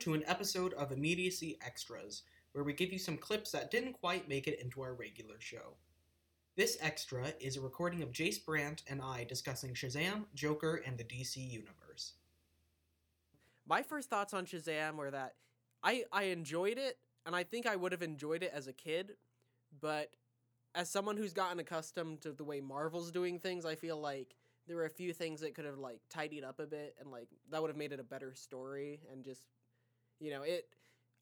to an episode of Immediacy Extras, where we give you some clips that didn't quite make it into our regular show. This extra is a recording of Jase Brandt and I discussing Shazam, Joker, and the DC Universe. My first thoughts on Shazam were that I I enjoyed it, and I think I would have enjoyed it as a kid, but as someone who's gotten accustomed to the way Marvel's doing things, I feel like there were a few things that could have like tidied up a bit and like that would have made it a better story and just you know, it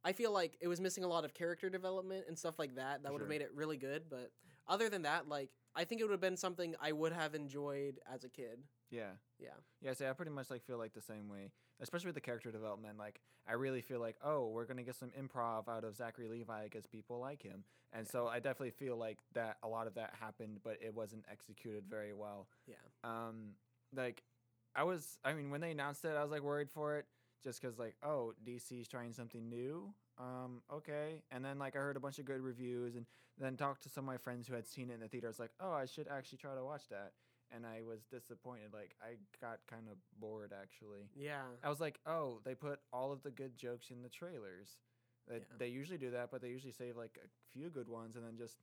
I feel like it was missing a lot of character development and stuff like that. That would have Sure. made it really good, but other than that, like I think it would have been something I would have enjoyed as a kid. Yeah. Yeah. Yeah, see, I pretty much like feel like the same way, especially with the character development. Like, I really feel like, oh, we're gonna get some improv out of Zachary Levi because people like him, and so I definitely feel like that a lot of that happened, but it wasn't executed very well. Yeah. Um, like, I was, I mean, when they announced it, I was like worried for it, just because like, oh, DC's trying something new. Um, okay, and then like I heard a bunch of good reviews, and then talked to some of my friends who had seen it in the theater. I was like, oh, I should actually try to watch that and I was disappointed. Like I got kind of bored actually. Yeah. I was like, oh, they put all of the good jokes in the trailers. They, Yeah. they usually do that, but they usually save like a few good ones and then just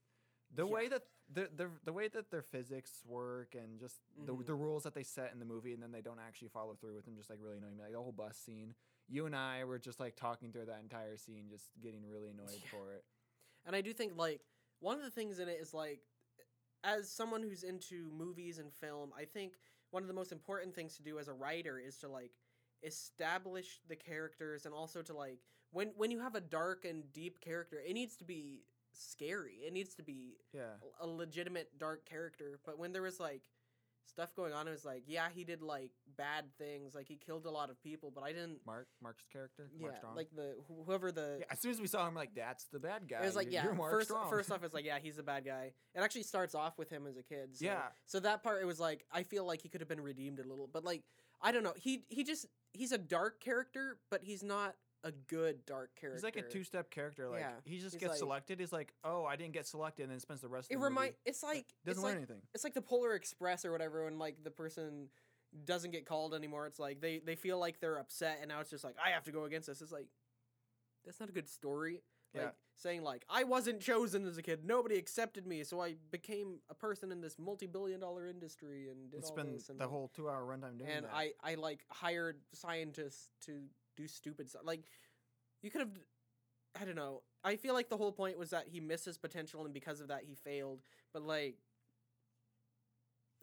the Yeah. way that the, the the way that their physics work and just the, Mhm. the rules that they set in the movie and then they don't actually follow through with them just like really annoying me. Like the whole bus scene. You and I were just like talking through that entire scene, just getting really annoyed Yeah. for it. And I do think like one of the things in it is like as someone who's into movies and film, I think one of the most important things to do as a writer is to like establish the characters and also to like when when you have a dark and deep character, it needs to be scary. It needs to be Yeah. a legitimate dark character. But when there was like stuff going on, it was like, yeah, he did like bad things, like he killed a lot of people, but I didn't Mark Mark's character. yeah, Mark Strong. like the whoever the yeah, as soon as we saw him, like that's the bad guy. it was like You're- yeah. you're First, Strong. first off, it's like yeah, he's the bad guy. It actually starts off with him as a kid. So, Yeah. So that part, it was like I feel like he could have been redeemed a little, but like I don't know. He he just he's a dark character, but he's not a good dark character. He's like a two-step character. Like Yeah, he just he's gets like- selected. He's like, oh, I didn't get selected, and then spends the rest It of the remind. movie It's like doesn't it's learn like, anything. It's like the Polar Express or whatever, when like the person doesn't get called anymore. It's like they they feel like they're upset, and now it's just like I have to go against this. It's like that's not a good story. Like Yeah. saying like I wasn't chosen as a kid, nobody accepted me, so I became a person in this multi-billion-dollar industry and did And all spend this. And the like- whole two-hour runtime doing and that. I I like hired scientists to do stupid stuff. Like you could have, I don't know. I feel like the whole point was that he missed his potential, and because of that, he failed. But like,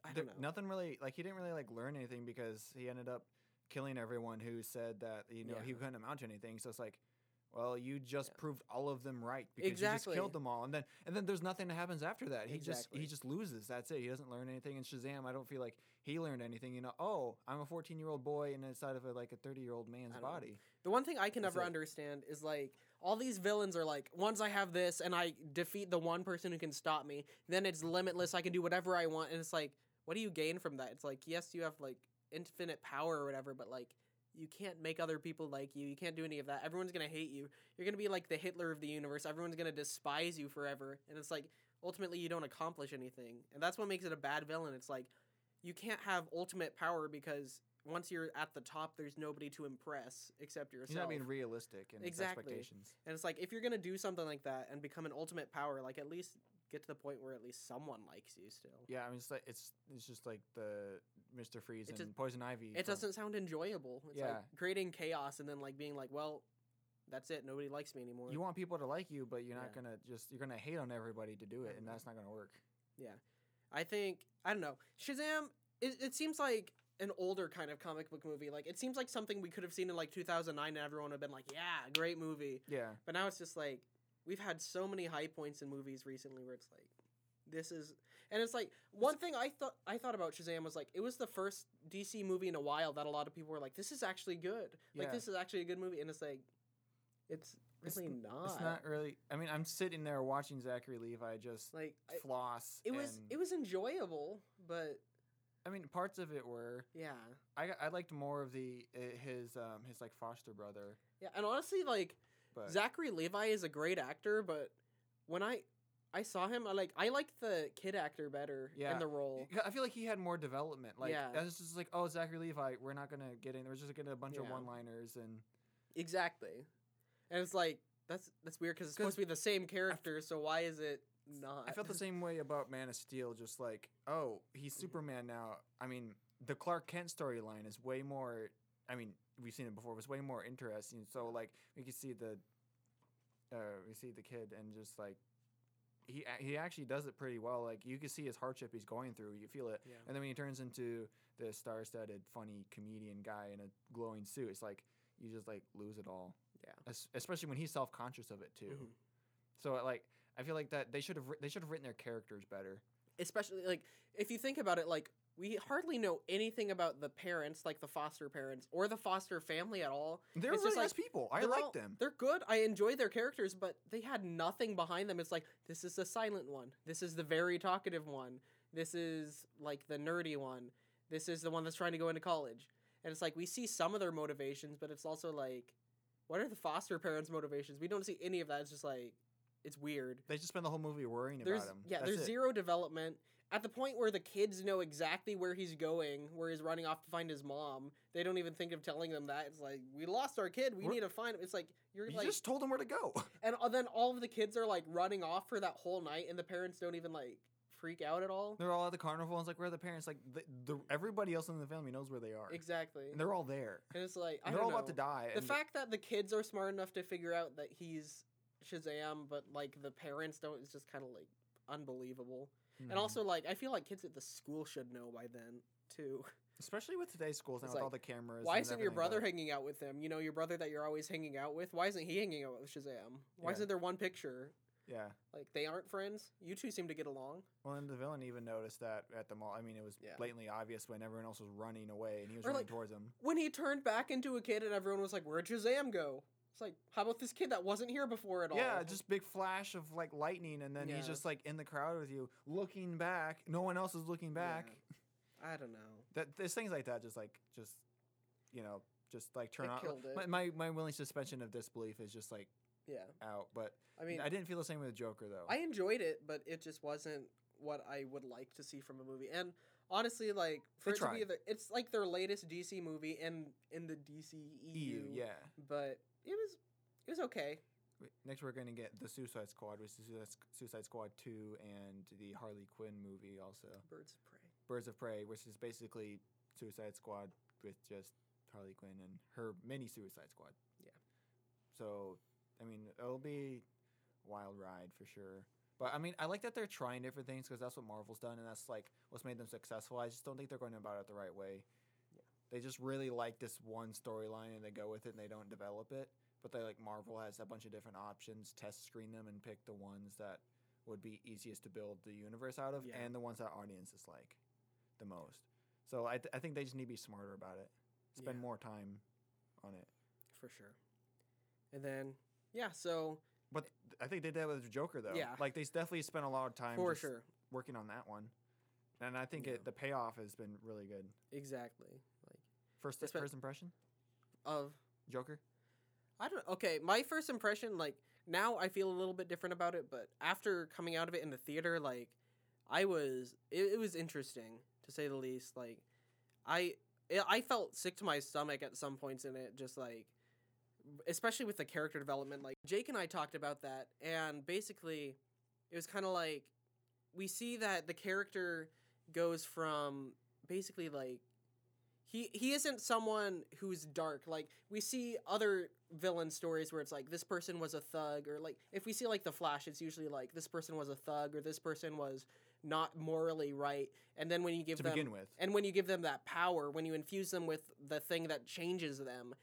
I don't know. Nothing really like he didn't really like learn anything because he ended up killing everyone who said that you know he couldn't amount to anything. So it's like, well, you just Yeah. proved all of them right because you just killed them all, and then and then there's nothing that happens after that. He just he just loses. That's it. He doesn't learn anything. In Shazam, I don't feel like he learned anything. You know, oh, I'm a 14 year old boy inside of a, like a 30 year old man's don't know. body. The one thing I can never understand is like all these villains are like once I have this and I defeat the one person who can stop me, then it's limitless. I can do whatever I want, and it's like, what do you gain from that? It's like yes, you have like infinite power or whatever, but like you can't make other people like you. You can't do any of that. Everyone's gonna hate you. You're gonna be like the Hitler of the universe. Everyone's gonna despise you forever, and it's like ultimately you don't accomplish anything, and that's what makes it a bad villain. It's like you can't have ultimate power because once you're at the top, there's nobody to impress except yourself. He's not being realistic in Exactly. expectations. And it's like if you're gonna do something like that and become an ultimate power, like at least get to the point where at least someone likes you still. Yeah, I mean, it's like it's it's just like the Mister Freeze It and just- Poison Ivy. It from- doesn't sound enjoyable. It's Yeah. like creating chaos and then like being like, well, that's it. Nobody likes me anymore. You want people to like you, but you're not Yeah. gonna just you're gonna hate on everybody to do it, and Mhm. that's not gonna work. yeah. I think I don't know. Shazam. It, it seems like an older kind of comic book movie. Like it seems like something we could have seen in like 2009, and everyone would have been like, "Yeah, great movie." Yeah, But now it's just like we've had so many high points in movies recently where it's like this is and it's like one thing I thought I thought about Shazam was like it was the first DC movie in a while that a lot of people were like this is actually good. Like Yeah. this is actually a good movie and it's like it's It's really n- not. it's not really. I mean, I'm sitting there watching Zachary Levi just like I- floss. it was it was enjoyable, but I mean, parts of it were. yeah. I I liked more of the uh, his um his like foster brother, Yeah, and honestly like but Zachary Levi is a great actor, but when I I saw him, I like I liked the kid actor better Yeah. in the role. I feel like he had more development. Like Yeah. it's just like, oh, Zachary Levi, we're not gonna get in. We're just gonna get a bunch of one-liners and Exactly. And it's like that's that's weird because it's supposed to be the same character, so why is it not? I felt the same way about Man of Steel. Just like, oh, he's. Superman now. I mean, the Clark Kent storyline is way more. I mean, we've seen it before. It was way more interesting. So like, we could see the, uh, we see the kid and just like, he he actually does it pretty well. Like you can see his hardship he's going through. You feel it. Yeah. And then when he turns into the star-studded, funny comedian guy in a glowing suit, it's like you just like lose it all. Yeah. Es- especially when he's self-conscious of it too. Mhm. So like, I feel like that they should have they should have written their characters better. Especially like if you think about it, like we hardly know anything about the parents, like the foster parents or the foster family at all. They're It's really just nice like, people. I like all- them. They're good. I enjoy their characters, but they had nothing behind them. It's like this is the silent one. This is the very talkative one. This is like the nerdy one. This is the one that's trying to go into college. And it's like we see some of their motivations, but it's also like what are the foster parents' motivations? We don't see any of that. It's just like it's weird. They just spend the whole movie worrying There's about him. yeah, That's there's it. zero development. At the point where the kids know exactly where he's going, where he's running off to find his mom, they don't even think of telling them that. It's like we lost our kid. We We're- need to find him. It's like you're You like just told them where to go. and uh, then all of the kids are like running off for that whole night, and the parents don't even like freak out at all. they're all at the carnival. And it's like, where are the parents? Like, the, the everybody else in the family knows where they are. Exactly. And they're all there. And it's like I they're all about to die. The fact that the kids are smart enough to figure out that he's Shazam, but like the parents don't, is just kind of like unbelievable. Mhm. And also, like I feel like kids at the school should know by then too. especially with today's schools now It's with all the cameras. Why isn't your brother but- hanging out with him? You know, your brother that you're always hanging out with. Why isn't he hanging out with Shazam? Why Yeah. isn't there one picture? Yeah. Like they aren't friends. You two seem to get along. Well, and the villain even noticed that at the mall. I mean, it was Yeah. blatantly obvious when everyone else was running away and he was Or, running like, towards him. when he turned back into a kid and everyone was like, "Where'd Shazam go?" It's like, how about this kid that wasn't here before at all? Yeah, just big flash of like lightning, and then Yeah. he's just like in the crowd with you, looking back. No one else is looking back. I don't know. That there's things like that, just like just you know, just like turn It on. My, my my willing suspension of disbelief is just like Yeah, out. But I mean, I didn't feel the same with Joker though. I enjoyed it, but it just wasn't what I would like to see from a movie. And honestly, like for They it to be, the, it's like their latest DC movie in in the DC EU. EU, yeah. But it was it was okay. Next, we're gonna get the Suicide Squad, which is Suicide- Squad two, and the Harley Quinn movie also. Birds of Prey. Birds of Prey, which is basically Suicide Squad with just Harley Quinn and her mini Suicide Squad. Yeah. So, I mean, it'll be a wild ride for sure. But I mean, I like that they're trying different things because that's what Marvel's done, and that's like what's made them successful. I just don't think they're going about it the right way. They just really like this one storyline and they go with it and they don't develop it. But they like Marvel has a bunch of different options, test screen them, and pick the ones that would be easiest to build the universe out of, Yeah. and the ones that audiences like the most. So I, th- I think they just need to be smarter about it. Spend Yeah. more time on it. for sure. And then yeah, so But I think they did that with Joker though. Yeah. Like they definitely spent a lot of time for sure, working on that one. And I think Yeah. it, the payoff has been really good. exactly. First first impression? of Joker? I don't okay, my first impression like now I feel a little bit different about it, but after coming out of it in the theater like I was it, it was interesting to say the least. Like I it, I felt sick to my stomach at some points in it just like especially with the character development. Like Jake and I talked about that and basically it was kind of like we see that the character goes from basically like he he isn't someone who's dark. Like we see other villain stories where it's like this person was a thug or like if we see like the Flash, it's usually like this person was a thug or this person was not morally right. And then when you give to them begin with. and when you give them that power, when you infuse them with the thing that changes them,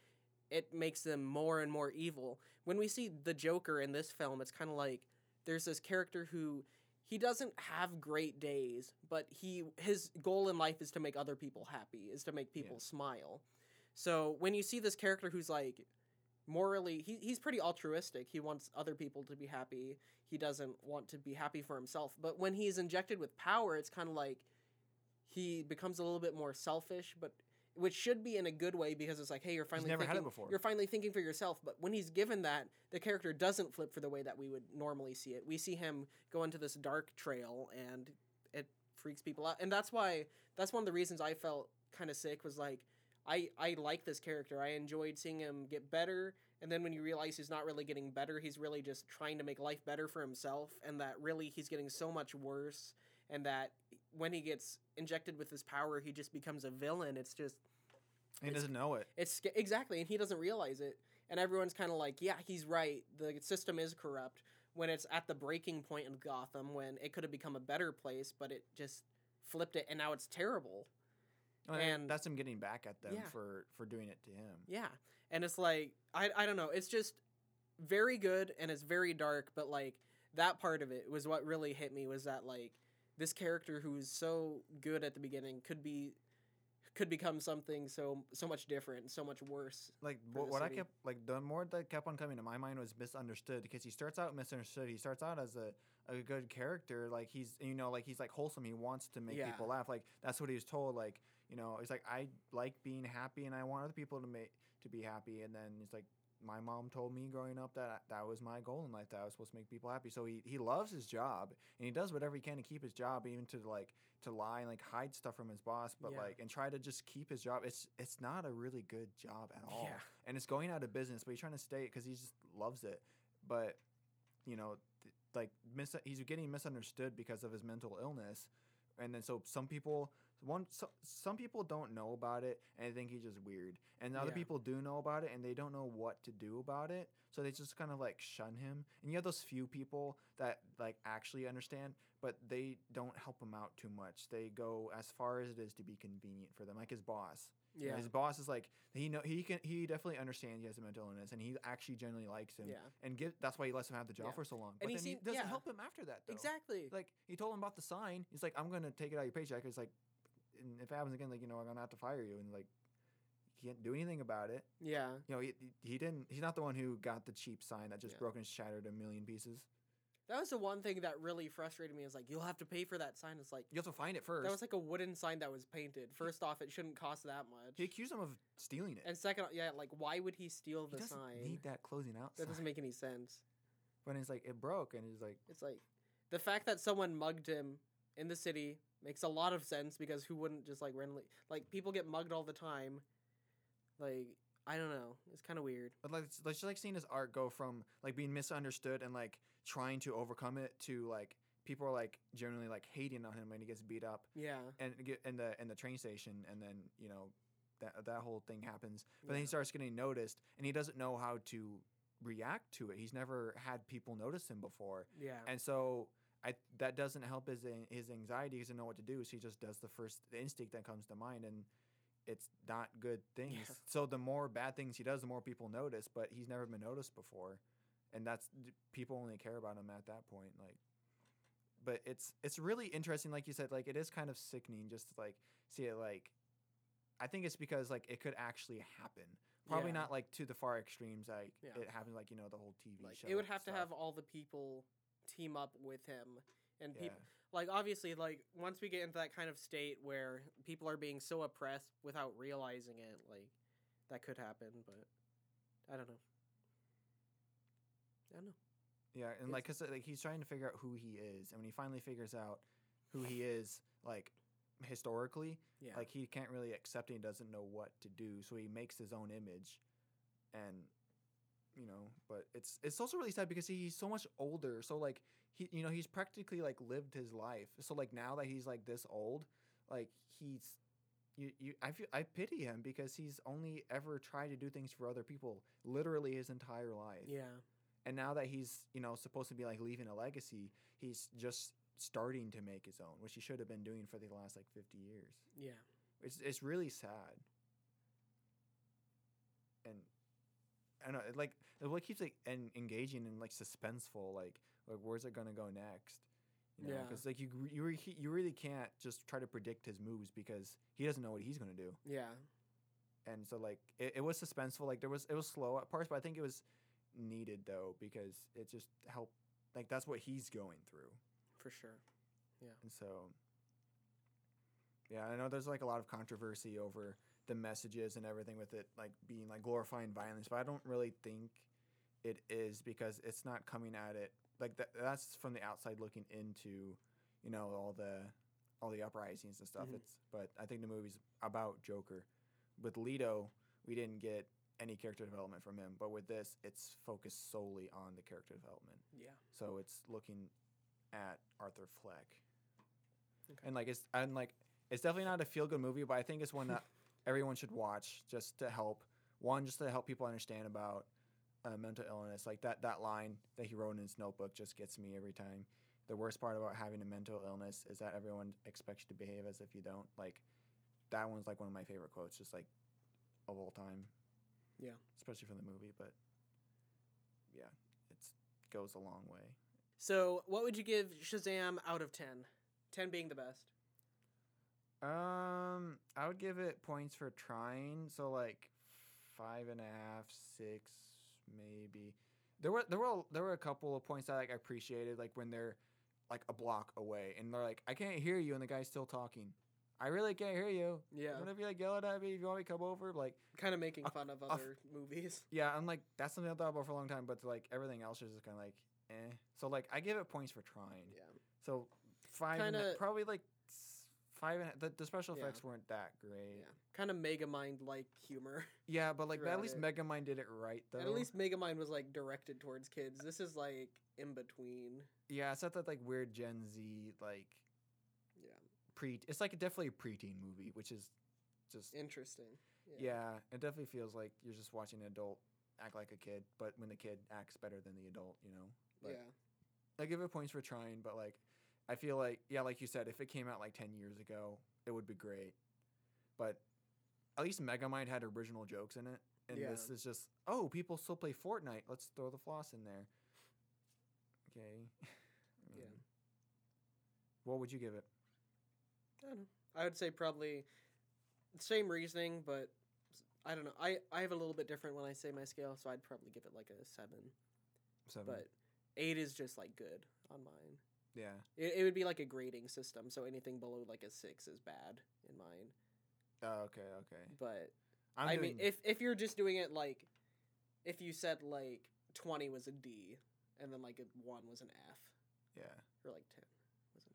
it makes them more and more evil. When we see the Joker in this film, it's kind of like there's this character who he doesn't have great days, but he his goal in life is to make other people happy, is to make people Yeah. smile. So when you see this character who's like morally he, he's pretty altruistic he wants other people to be happy he doesn't want to be happy for himself but when he's injected with power it's kind of like he becomes a little bit more selfish but which should be in a good way because it's like hey you're finally never had it before. you're finally thinking for yourself but when he's given that the character doesn't flip for the way that we would normally see it we see him go into this dark trail and it freaks people out and that's why that's one of the reasons i felt kind of sick was like I I like this character. I enjoyed seeing him get better, and then when you realize he's not really getting better, he's really just trying to make life better for himself, and that really he's getting so much worse, and that when he gets injected with his power, he just becomes a villain. It's just He It's- doesn't know it. it's exactly, and he doesn't realize it. And everyone's kind of like, yeah, he's right. The system is corrupt. When it's at the breaking point in Gotham, when it could have become a better place, but it just flipped it, and now it's terrible. And, and- that's him getting back at them Yeah. for for doing it to him. Yeah, and it's like I I don't know. It's just very good, and it's very dark. But like that part of it was what really hit me was that like this character who's so good at the beginning could be could become something so so much different and so much worse. Like what, the what I kept like the more that kept on coming to my mind was misunderstood because he starts out misunderstood. He starts out as a, a good character, like he's you know like he's like wholesome. He wants to make Yeah. people laugh. Like that's what he was told. Like you know he's like I like being happy and I want other people to make to be happy. And then he's like my mom told me growing up that that was my goal in life that I was supposed to make people happy. So he, he loves his job and he does whatever he can to keep his job, even to like to lie and like hide stuff from his boss, but Yeah. like and try to just keep his job. It's it's not a really good job at all Yeah. and it's going out of business, but he's trying to stay because he just loves it. But you know, th- like mis- he's getting misunderstood because of his mental illness, and then so some people one so, some people don't know about it and think he's just weird, and other Yeah. people do know about it and they don't know what to do about it, so they just kind of like shun him. And you have those few people that like actually understand, but they don't help him out too much. They go as far as it is to be convenient for them, like his boss. Yeah, his boss is like he know he can he definitely understands he has a mental illness and he actually genuinely likes him. yeah, And give, that's why he lets him have the job Yeah. for so long. And But he then he doesn't yeah. help him after that though. exactly. Like he told him about the sign. He's like, I'm gonna take it out of your paycheck. It's like, and if it happens again, like you know, I'm gonna have to fire you. And like, he can't do anything about it. yeah, You know, he, he- didn't. He's not the one who got the cheap sign that just Yeah. broke and shattered a million pieces. that was the one thing that really frustrated me. Is like you'll have to pay for that sign. It's like You have to find it first. that was like a wooden sign that was painted. First off, it shouldn't cost that much. he accused him of stealing it. and second, yeah, like why would he steal he the sign? need that closing out. that sign. doesn't make any sense. But he's like, it broke, and he's like, It's like the fact that someone mugged him in the city makes a lot of sense because who wouldn't just like randomly like people get mugged all the time. Like I don't know, it's kind of weird. But like, it's, like, just like seeing his art go from like being misunderstood and like trying to overcome it to like people are like generally like hating on him when he gets beat up Yeah, and get in the in the train station and then you know that that whole thing happens. But then he starts getting noticed and he doesn't know how to react to it. He's never had people notice him before, yeah, and so. I, that doesn't help his his anxiety. He doesn't know what to do, so he just does the first the instinct that comes to mind, and it's not good things. Yeah. So the more bad things he does, the more people notice. But he's never been noticed before, and that's people only care about him at that point. Like, but it's it's really interesting, like you said. Like it is kind of sickening just to like see it. Like, I think it's because like it could actually happen. Probably Yeah. not like to the far extremes. Like Yeah. it happens, like you know the whole TV like show. it would have to have all the people team up with him and yeah. people like obviously like once we get into that kind of state where people are being so oppressed without realizing it like that could happen but i don't know i don't know Yeah, and It's- like, cause uh, like he's trying to figure out who he is, and when he finally figures out who he is, like historically, yeah like he can't really accept it. He doesn't know what to do, so he makes his own image, and you know, but it's it's also really sad because he's so much older. So like he, you know, he's practically like lived his life. So like now that he's like this old, like he's. You, you, I feel I pity him because he's only ever tried to do things for other people literally his entire life. yeah And now that he's, you know, supposed to be like leaving a legacy, he's just starting to make his own, which he should have been doing for the last like 50 years. yeah It's it's really sad. And I don't know, it, like it what keeps like en- engaging and like suspenseful, like like where's it gonna go next? You know, Yeah. because like you you re- you really can't just try to predict his moves because he doesn't know what he's gonna do yeah and so like it, it was suspenseful like there was it was slow at parts but i think it was needed though because it just helped like that's what he's going through for sure Yeah. and so yeah i know there's like a lot of controversy over the messages and everything with it like being like glorifying violence but i don't really think it is because it's not coming at it like that that's from the outside looking into you know all the all the uprisings and stuff Mhm. it's but i think the movie's about joker with Leto, we didn't get any character development from him, but with this, it's focused solely on the character development. Yeah. So it's looking at Arthur Fleck, Okay. and like it's and like it's definitely not a feel good movie, but I think it's one that everyone should watch just to help one just to help people understand about uh, mental illness. Like that that line that he wrote in his notebook just gets me every time. The worst part about having a mental illness is that everyone expects you to behave as if you don't. Like that one's like one of my favorite quotes, just like of all time. Yeah. especially from the movie, but yeah, it goes a long way. So, what would you give Shazam out of 10? 10 being the best. Um, I would give it points for trying. So like five and a half, six, maybe. There were there were there were a couple of points that like I appreciated, like when they're like a block away and they're like, I can't hear you, and the guy's still talking. I really can't hear you. Yeah. I'm gonna be like yell at me, if you want me to come over, like Kind of making Uh, fun of uh, other movies. yeah, I'm like that's something I thought about for a long time, but like everything else is just kind of like eh. So like I give it points for trying. Yeah. So five, Kinda- probably like five. And a- the, the special Yeah. effects weren't that great. Yeah. Kind of Megamind like humor. Yeah, but like at throughout least it. Megamind did it right though. At least Megamind was like directed towards kids. This is like in between. yeah, it's not that like weird Gen Z like Yeah. pre. It's like definitely a preteen movie, which is just Interesting. yeah. It definitely feels like you're just watching an adult act like a kid, but when the kid acts better than the adult, you know. But yeah. I give it points for trying, but like I feel like yeah, like you said, if it came out like ten years ago, it would be great. But at least Megamind had original jokes in it, and Yeah. this is just oh, people still play Fortnite. Let's throw the floss in there. Okay. Yeah. mean, What would you give it? I don't know. I would say probably same reasoning, but I don't know. I, I have a little bit different when I say my scale, so I'd probably give it like a seven. Seven. But eight is just like good on mine. Yeah. It, it would be like a grading system, so anything below like a six is bad in mine. Oh, okay. Okay. But I'm i doing, mean, if if you're just doing it like, if you said like twenty was a D, and then like a one was an F, yeah, or like ten was an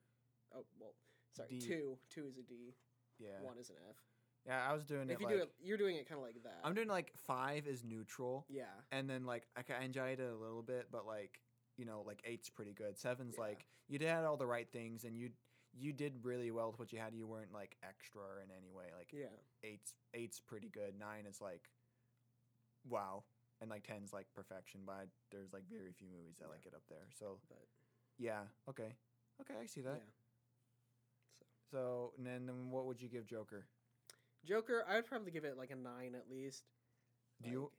oh well sorry D. two two is a D, yeah, one is an F. yeah. I was doing If it If you like do it, you're doing it kind of like that. I'm doing like five is neutral. yeah and then like I, I enjoyed it a little bit, but like you know, like eight's pretty good. Seven's Yeah. like you did all the right things, and you you did really well with what you had. You weren't like extra in any way. Like yeah eight's eight's pretty good. Nine is like wow, and like ten's like perfection. But I- there's like very few movies that Yeah. like get up there. So but yeah, okay, okay, I see yeah. that. So and then, then what would you give Joker? Joker, I would probably give it like a nine at least. Do you?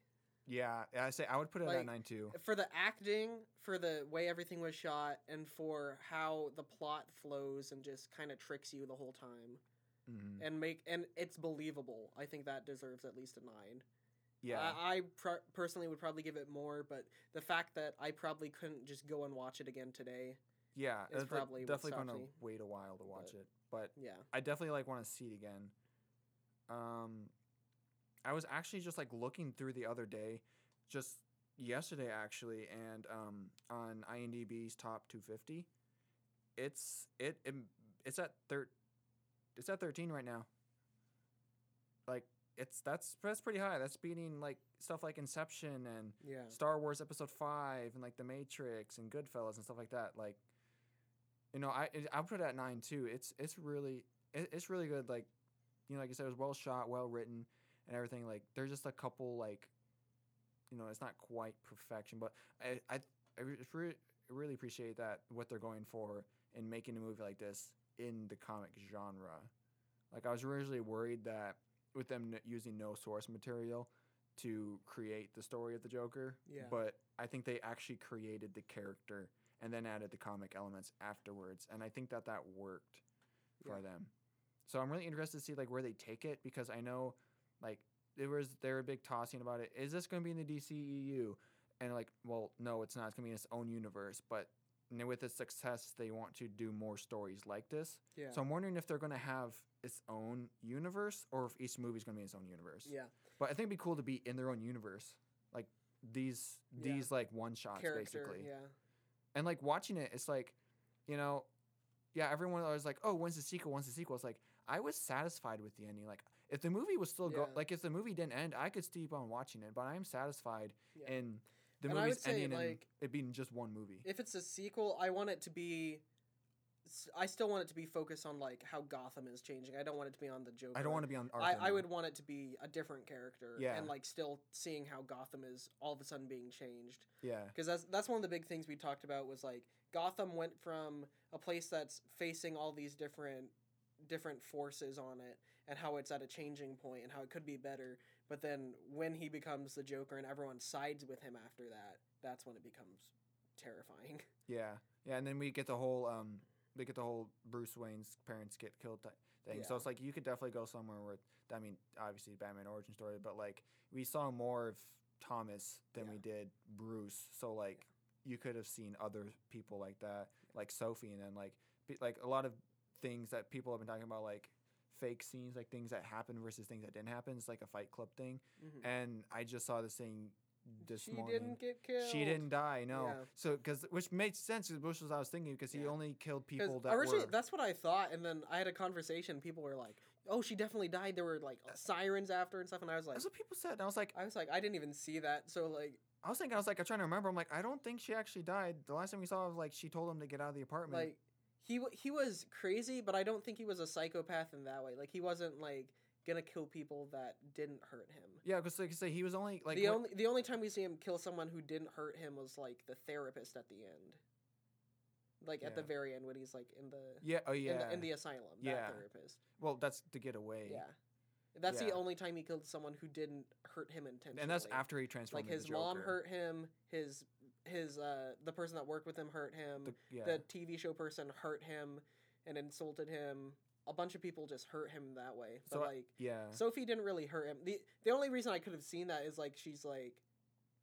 Yeah, I say I would put it Like, at nine too. for the acting, for the way everything was shot, and for how the plot flows and just kind of tricks you the whole time, hmm and make and it's believable. I think that deserves at least a nine. Yeah, I, I pr- personally would probably give it more, but the fact that I probably couldn't just go and watch it again today, Yeah, is it's probably definitely gonna me. wait a while to watch But- it, but yeah, I definitely like want to see it again. Um, I was actually just like looking through the other day, just yesterday actually, and um on IMDb's top 250, it's it, it it's at thir- it's at 13 right now. Like it's that's that's pretty high. That's beating like stuff like Inception and yeah, Star Wars Episode Five and like The Matrix and Goodfellas and stuff like that. Like, you know, I I put it at nine too. It's it's really it, it's really good. Like, you know, like I said, it was well shot, well written, and everything. Like, there's just a couple like, you know, it's not quite perfection, but I I I re- really appreciate that what they're going for in making a movie like this in the comic genre. Like, I was originally worried that with them n- using no source material to create the story of the Joker. Yeah. But I think they actually created the character and then added the comic elements afterwards, and I think that that worked for Yeah. them. So I'm really interested to see like where they take it because I know like there was they were big tossing about it. Is this going to be in the DCEU? And like, well, no, it's not. It's going to be in its own universe. But with its success, they want to do more stories like this. yeah, So I'm wondering if they're going to have its own universe or if each movie is going to be its own universe. yeah. But I think it'd be cool to be in their own universe, like these Yeah. these like one shots basically. yeah, And like watching it, it's like, you know, yeah, everyone was like, "Oh, when's the sequel? When's the sequel?" It's like I was satisfied with the ending. Like if the movie was still go Yeah. like if the movie didn't end, I could keep on watching it. But I am satisfied Yeah. in the And movie's ending and like, it being just one movie. if it's a sequel, I want it to be. I still want it to be focused on like how Gotham is changing. I don't want it to be on the Joker. I don't want to be on. Arthur I, I would want it to be a different character. Yeah. And like still seeing how Gotham is all of a sudden being changed. Yeah. Because that's that's one of the big things we talked about was like Gotham went from a place that's facing all these different different forces on it and how it's at a changing point and how it could be better. But then when he becomes the Joker and everyone sides with him after that, that's when it becomes terrifying. Yeah, yeah, and then we get the whole um, we get the whole Bruce Wayne's parents get killed thing. So it's like you could definitely go somewhere where I mean, obviously Batman origin story, but like we saw more of Thomas than we did Bruce. So like you could have seen other people like that, like Sophie, and then like be- like a lot of things that people have been talking about, like fake scenes, like things that happened versus things that didn't happen. It's like a Fight Club thing, Mhm. and I just saw this thing this she morning. didn't get killed. She didn't die, no. Yeah. So, because which made sense, which was I was thinking, because he Yeah. only killed people that originally were. that's what I thought, and then I had a conversation. People were like, "Oh, she definitely died." There were like sirens after and stuff, and I was like, That's what people said. And I was like, I was like, I didn't even see that. So like, I was thinking, I was like, I'm trying to remember. I'm like, I don't think she actually died. The last time we saw, was like, she told him to get out of the apartment. like he w- he was crazy, but I don't think he was a psychopath in that way. Like he wasn't like gonna kill people that didn't hurt him. yeah, because like I say, he was only like the what- only the only time we see him kill someone who didn't hurt him was like the therapist at the end. Like at the very end when he's like in the Yeah. Oh in, yeah. the, in the asylum. Yeah. That therapist. well, that's to get away. Yeah. That's the only time he killed someone who didn't hurt him intentionally. And that's after he transformed. like his mom hurt him. His his uh the person that worked with him hurt him. The, yeah. The TV show person hurt him and insulted him. A bunch of people just hurt him that way. But So like yeah. Sophie didn't really hurt him. the The only reason I could have seen that is like she's like,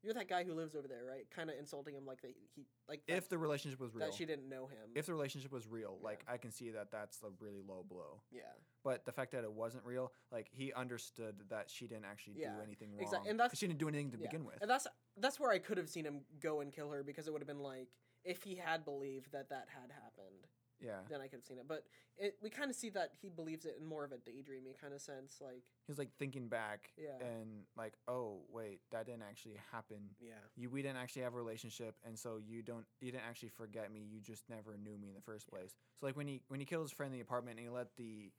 "You're that guy who lives over there, right?" Kind of insulting him like that he like that, if the relationship was real. that she didn't know him. if the relationship was real, Yeah. like I can see that that's a really low blow. yeah, But the fact that it wasn't real, like he understood that she didn't actually Yeah, do anything wrong. exact- and that's- she didn't do anything to yeah. begin with. and that's that's where I could have seen him go and kill her because it would have been like if he had believed that that had happened, yeah. then I could have seen it. But it, we kind of see that he believes it in more of a daydreamy kind of sense. Like, he's like thinking back Yeah. and like, oh wait, that didn't actually happen. yeah, You we didn't actually have a relationship, and so you don't you didn't actually forget me. You just never knew me in the first place. So like when he when he killed his friend in the apartment and he let the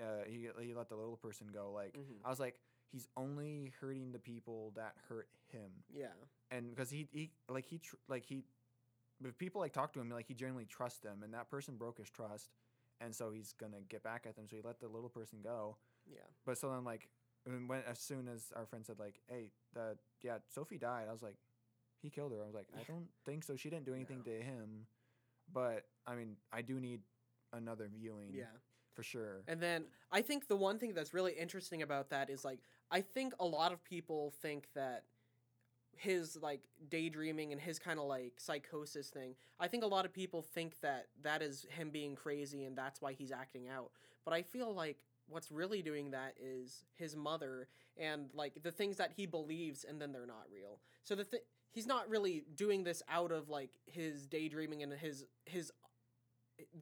uh, he he let the little person go. Like Mhm. I was like, he's only hurting the people that hurt him, yeah, and because he he like he tr- like he if people like talk to him like he generally trusts them, and that person broke his trust, and so he's gonna get back at them. So he let the little person go. yeah, But so then, like, when, when as soon as our friend said, like, "Hey, the yeah, Sophie died," I was like, "He killed her." I was like, "I don't think so. She didn't do anything No. to him." But I mean, I do need another viewing, yeah. for sure. And then I think the one thing that's really interesting about that is like I think a lot of people think that his like daydreaming and his kind of like psychosis thing. I think a lot of people think that that is him being crazy and that's why he's acting out. But I feel like what's really doing that is his mother and like the things that he believes and then they're not real. So the th- he's not really doing this out of like his daydreaming and his his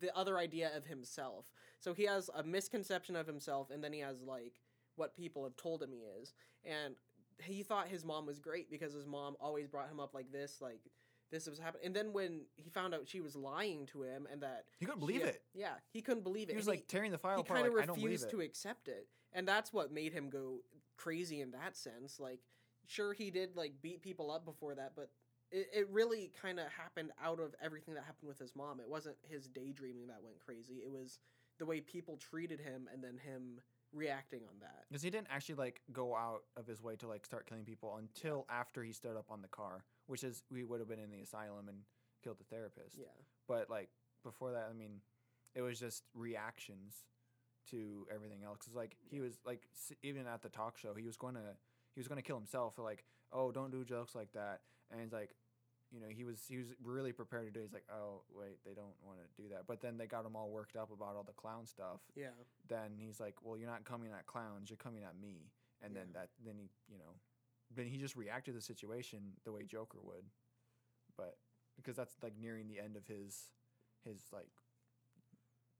the other idea of himself. So he has a misconception of himself, and then he has like what people have told him he is. And he thought his mom was great because his mom always brought him up like this, like this was happening. And then when he found out she was lying to him, and that He couldn't believe had- it. yeah, he couldn't believe it. He was and like tearing the file he kind of Like, I don't believe refused to accept it, and that's what made him go crazy in that sense. Like, sure, he did like beat people up before that, but it, it really kind of happened out of everything that happened with his mom. It wasn't his daydreaming that went crazy. It was the way people treated him, and then him reacting on that. Because he didn't actually like go out of his way to like start killing people until after he stood up on the car, which is we would have been in the asylum and killed the therapist. Yeah, But like before that, I mean, it was just reactions to everything else. Cause like he was like s- even at the talk show, he was going to he was going to kill himself. Like, oh, don't do jokes like that. And he's like, you know, he was he was really prepared to do. it. He's like, oh wait, they don't want to do that. But then they got him all worked up about all the clown stuff. yeah, Then he's like, well, you're not coming at clowns, you're coming at me. And then that then he you know, then he just reacted to the situation the way Joker would. But because that's like nearing the end of his his like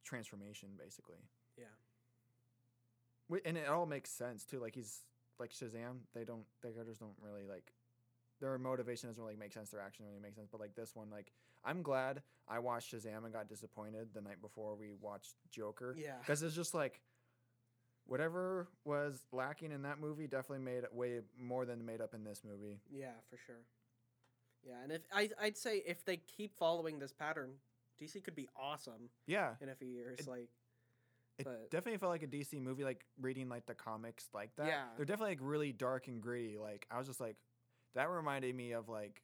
transformation basically. yeah. And it all makes sense too. Like he's like Shazam. They don't. Their characters don't really like. Their motivation doesn't really make sense. Their action really makes sense. But like this one, like I'm glad I watched Shazam and got disappointed the night before we watched Joker Yeah. because it's just like whatever was lacking in that movie definitely made it way more than made up in this movie. Yeah, for sure. Yeah, and if I I'd say if they keep following this pattern, DC could be awesome Yeah, in a few years. It- like, it but definitely felt like a DC movie. Like reading like the comics like that. Yeah. they're definitely like really dark and gritty. Like I was just like, that reminded me of like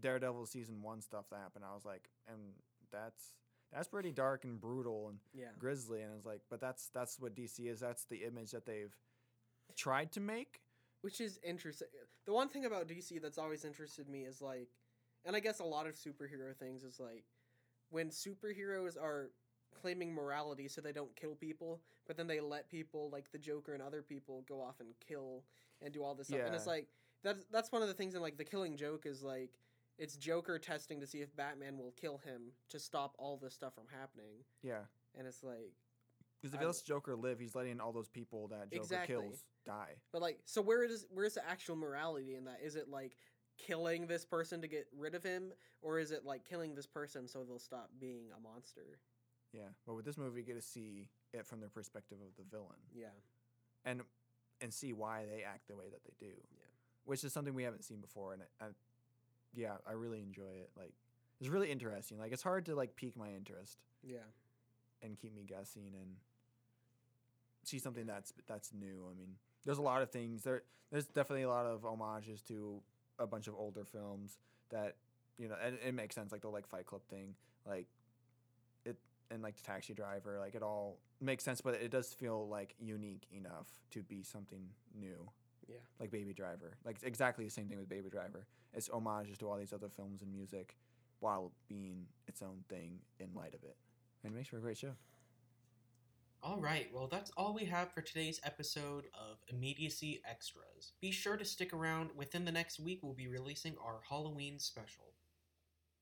Daredevil season one stuff that happened. I was like, and that's that's pretty dark and brutal and yeah, grisly. And I was like, but that's that's what DC is. That's the image that they've tried to make. which is interesting. The one thing about DC that's always interested me is like, and I guess a lot of superhero things is like when superheroes are claiming morality so they don't kill people, but then they let people like the Joker and other people go off and kill and do all this stuff. And it's like that's that's one of the things in like the Killing Joke is like it's Joker testing to see if Batman will kill him to stop all this stuff from happening. Yeah, And it's like because if he lets Joker live, he's letting all those people that Joker Exactly. kills die. But like, so where is where's the actual morality in that? Is it like killing this person to get rid of him, or is it like killing this person so they'll stop being a monster? Yeah, but with this movie, you get to see it from the perspective of the villain. Yeah, and and see why they act the way that they do. Yeah. Which is something we haven't seen before, and I, I, yeah, I really enjoy it. Like, it's really interesting. Like, it's hard to like pique my interest yeah, and keep me guessing and see something that's that's new. I mean, there's a lot of things there. There's definitely a lot of homages to a bunch of older films that you know, and it makes sense. Like the like Fight Club thing, like it, and like the Taxi Driver, like it all makes sense. But it does feel like unique enough to be something new. Yeah. like Baby Driver, like exactly the same thing with Baby Driver. It's homages to all these other films and music, while being its own thing in light of it, and it makes for a great show. All right, well, that's all we have for today's episode of Immediacy Extras. Be sure to stick around. Within the next week, we'll be releasing our Halloween special.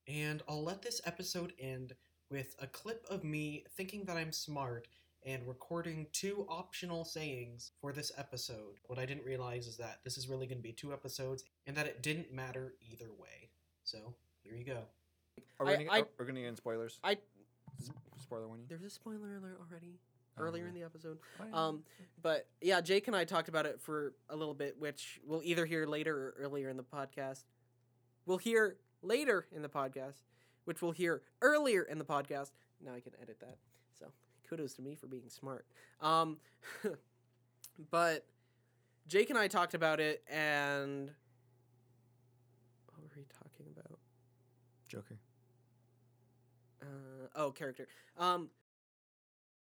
And I'll let this episode end with a clip of me thinking that I'm smart and recording two optional sayings for this episode. What I didn't realize is that this is really going to be two episodes and that it didn't matter either way. So, here you go. Are we I- gonna, I- are, we're gonna get in spoilers. I spoiler warning. there's a spoiler alert already Oh, earlier in the episode. Um, but yeah, Jake and I talked about it for a little bit, which we'll either hear later or earlier in the podcast. We'll hear later in the podcast, which we'll hear earlier in the podcast. Now I can edit that. So kudos to me for being smart. Um, but Jake and I talked about it, and what were we talking about? Joker. Uh, oh, character. Um,